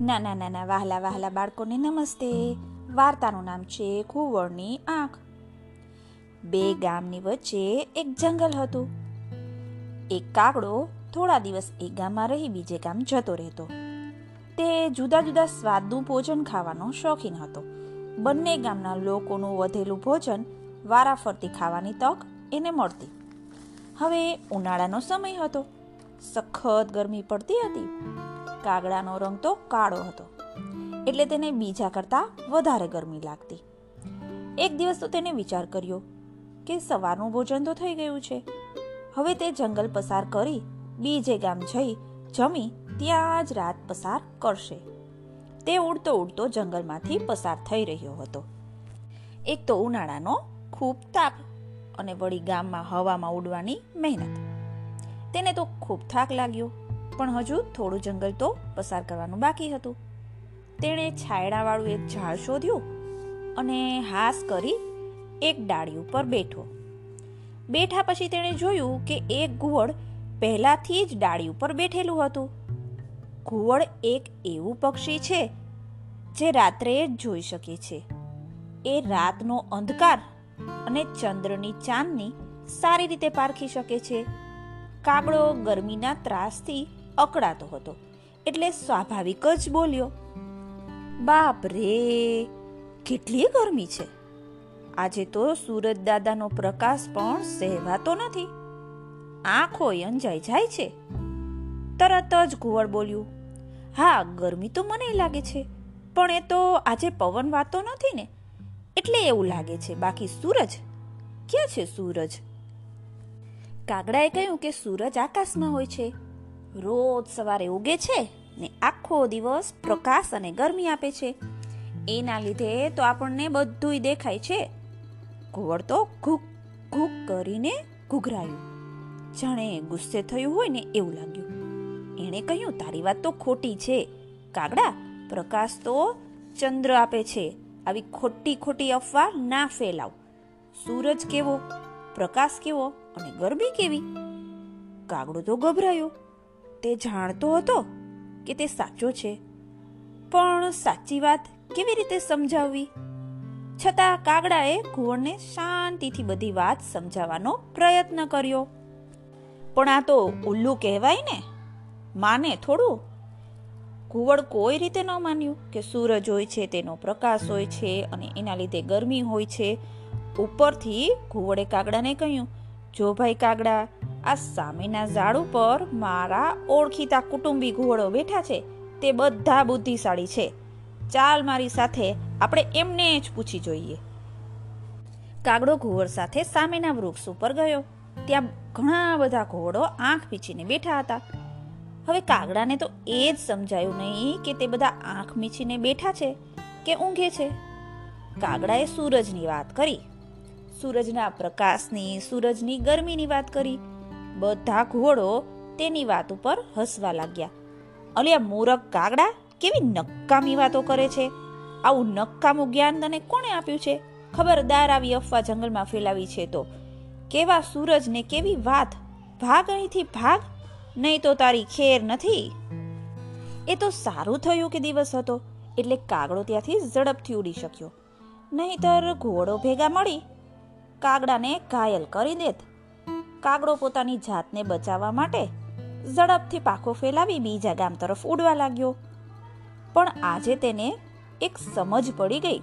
નાના નાના વહાલા વહાલા, બાળકોને નમસ્તે. વાર્તાનું નામ છે કુવળની આંખ. બે ગામની વચ્ચે એક જંગલ હતું. એક કાગડો થોડા દિવસ એક ગામમાં રહી બીજે ગામ જતો રહેતો. તે જુદા જુદા સ્વાદનું ભોજન ખાવાનો શોખીન હતો. બંને ગામના લોકોનું વધેલું ભોજન વારાફરતી ખાવાની તક એને મળતી. હવે ઉનાળાનો સમય હતો. સખત ગરમી પડતી હતી. કાગડાનો રંગ તો કાળો હતો. એટલે તેને બીજા કરતાં વધારે ગરમી લાગતી. એક દિવસ તો તેને વિચાર કર્યો કે સવારનું ભોજન તો થઈ ગયું છે. હવે તે જંગલ પસાર કરી બીજે ગામ જઈ જમી ત્યાં જ રાત પસાર કરશે. તે ઉડતો ઉડતો જંગલમાંથી પસાર થઈ રહ્યો હતો. એક તો ઉનાળાનો ખૂબ તાપ અને વળી ગામમાં હવામાં ઉડવાની મહેનત. તેને તો ખૂબ થાક લાગ્યો. પણ હજુ થોડું જંગલ તો પસાર કરવાનું બાકી હતું. તેણે છાયડાવાળું એક ઝાડ શોધ્યું અને હાસ કરી એક ડાળી ઉપર બેઠો. બેઠા પછી તેણે જોયું કે એક ઘુવડ પહેલાથી જ ડાળી ઉપર બેઠેલું હતું. ઘુવડ એક એવું પક્ષી છે જે રાત્રે જ જોઈ શકે છે. એ રાતનો અંધકાર અને ચંદ્રની ચાંદની સારી રીતે પારખી શકે છે. કાગડો ગરમીના ત્રાસથી અકળાતો હતો. એટલે સ્વાભાવિક જ બોલ્યો, બાપ રે, કેટલી ગરમી છે. આજે તો સુરજ દાદાનો પ્રકાશ પણ સહેવાતો નથી. આંખો અંજાઈ જાય છે. તરત જ ઘુવડ બોલ્યું, હા, ગરમી તો મને લાગે છે, પણ એ તો આજે પવન વાતો નથી ને. એટલે એવું લાગે છે, બાકી સૂરજ? ક્યાં છે સૂરજ? કાગડાએ કહ્યું કે સૂરજ આકાશમાં હોય છે. રોજ સવારે ઉગે છે ને આખો દિવસ પ્રકાશ અને ગરમી આપે છે. એના લીધે તો આપણને બધુંય દેખાય છે. ઘુવડ તો ઘૂક ઘૂક કરીને ઘૂઘરાયું. જાણે ગુસ્સે થયું હોય ને એવું લાગ્યું. એણે કહ્યું, તારી વાત તો ખોટી છે. કાગડા, પ્રકાશ તો ચંદ્ર આપે છે. આવી ખોટી ખોટી અફવા ના ફેલાવ. સૂરજ કેવો, પ્રકાશ કેવો અને ગરબી કેવી? કાગડો તો ગભરાયો. તે જાણતો હતો કે તે સાચો છે. પણ સાચી વાત કેવી રીતે સમજાવવી? છતાં કાગડાએ ઘુવડને શાંતિથી બધી વાત સમજાવવાનો પ્રયત્ન કર્યો. પણ આ તો ઉલ્લુ કહેવાય ને? માને થોડું? ઘુવડ કોઈ રીતે ન માન્યું કે સૂરજ હોય છે, તેનો પ્રકાશ હોય છે અને એના લીધે ગરમી હોય છે. ઉપરથી ઘુવડે કાગડાને કહ્યું, જો ભાઈ કાગડા આ સામેના ઝાડ ઉપર મારા ઓળખીતા કુટુંબી ઘોડો બેઠા છે. તે બધા બુદ્ધિશાળી છે. ચાલ મારી સાથે આપણે એમને જ પૂછી જોઈએ. કાગડો ઘુવડ સાથે સામેના વૃક્ષ ઉપર ગયો. ત્યાં ઘણા બધા ઘોડો આંખ મીચીને બેઠા હતા. હવે કાગડાને તો એ જ સમજાયું નહીં કે તે બધા આંખ મીચીને બેઠા છે કે ઊંઘે છે. કાગડાએ સૂરજની વાત કરી. સૂરજના પ્રકાશની, સૂરજની ગરમીની વાત કરી. બધા ઘોડો તેની વાત ઉપર હસવા લાગ્યા. અલ્યા મૂરખ કાગડા કેવી નક્કામી વાતો કરે છે? આવું નક્કામું જ્ઞાન તને કોણે આપ્યું છે? ખબરદાર આવી અફવા જંગલમાં ફેલાવી છે તો. કેવા સૂરજ ને કેવી વાત? ભાગ અહીંથી ભાગ? નહીં તો તારી ખેર નથી? એ તો સારું થયું કે દિવસ હતો, એટલે કાગડો ત્યાંથી ઝડપથી ઉડી શક્યો. નહીતર ઘોડો ભેગા મળી કાગડાને ઘાયલ કરી દેત. કાગડો પોતાની જાતને બચાવવા માટે ઝડપથી પાખો ફેલાવી બીજા ગામ તરફ ઉડવા લાગ્યો. પણ આજે તેને એક સમજ પડી ગઈ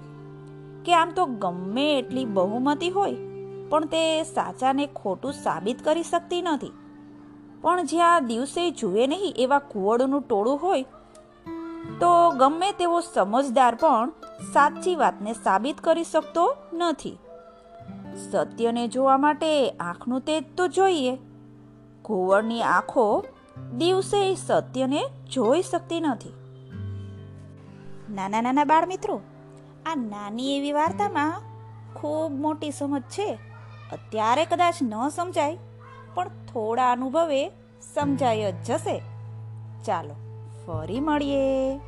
કે આમ તો ગમે એટલી બહુમતી હોય, પણ તે સાચાને ખોટું સાબિત કરી શકતી નથી. પણ જ્યાં દિવસે જુએ નહીં એવા કુવડનું ટોળું હોય, તો ગમે તેવો સમજદાર પણ સાચી વાતને સાબિત કરી શકતો નથી. સત્યને જોવા માટે આંખનું તેજ તો જોઈએ. ઘુવડની આંખો દિવસે સત્યને જોઈ શકતી નથી. નાના નાના બાળ મિત્રો આ નાની એવી વાર્તામાં ખૂબ મોટી સમજ છે. અત્યારે કદાચ ન સમજાય, પણ થોડા અનુભવે સમજાય જ જશે. ચાલો, ફરી મળીએ.